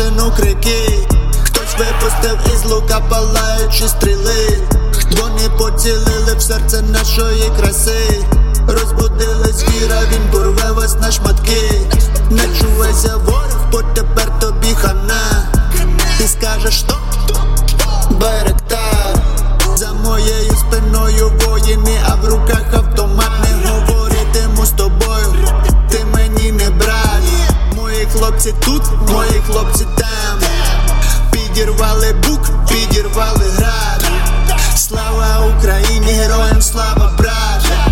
розбудили крики. Хтось випустив із лука палаючі стріли. Вони поцілили в серце нашої краси. Розбудили звіра, він порве вас на шматки. Не чувайся ворог, бо тепер тобі хана. Ти скажеш стоп, Байрактар За моєю спиною воїни, а в руках автомат хлопці тут, мої хлопці там. Підірвали бук, підірвали град. Слава Україні, героям слава брат.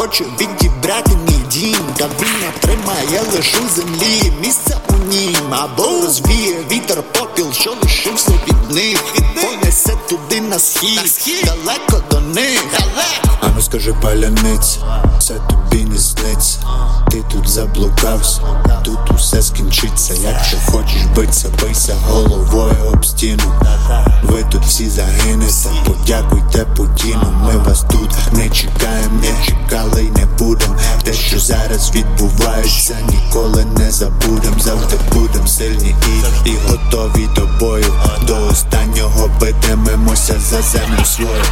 Хоче відібрати мій дім Та він не тримає лише у землі. Місце у нім або розвіє вітер попіл, що лишився від них. Понесе туди на схід, далеко до них. Далеко. А ну скажи паляниць, це тобі не сниться Ти тут заблукався, тут усе скінчиться. Якщо хочеш битися, бийся головою об стіну. Ви тут всі загинете, подякуйте Путіну Ми вас тут не чекаємо, зараз ніколи не забудем Завжди будем сильні і, і готові до бою. До останнього битимемося за землю свою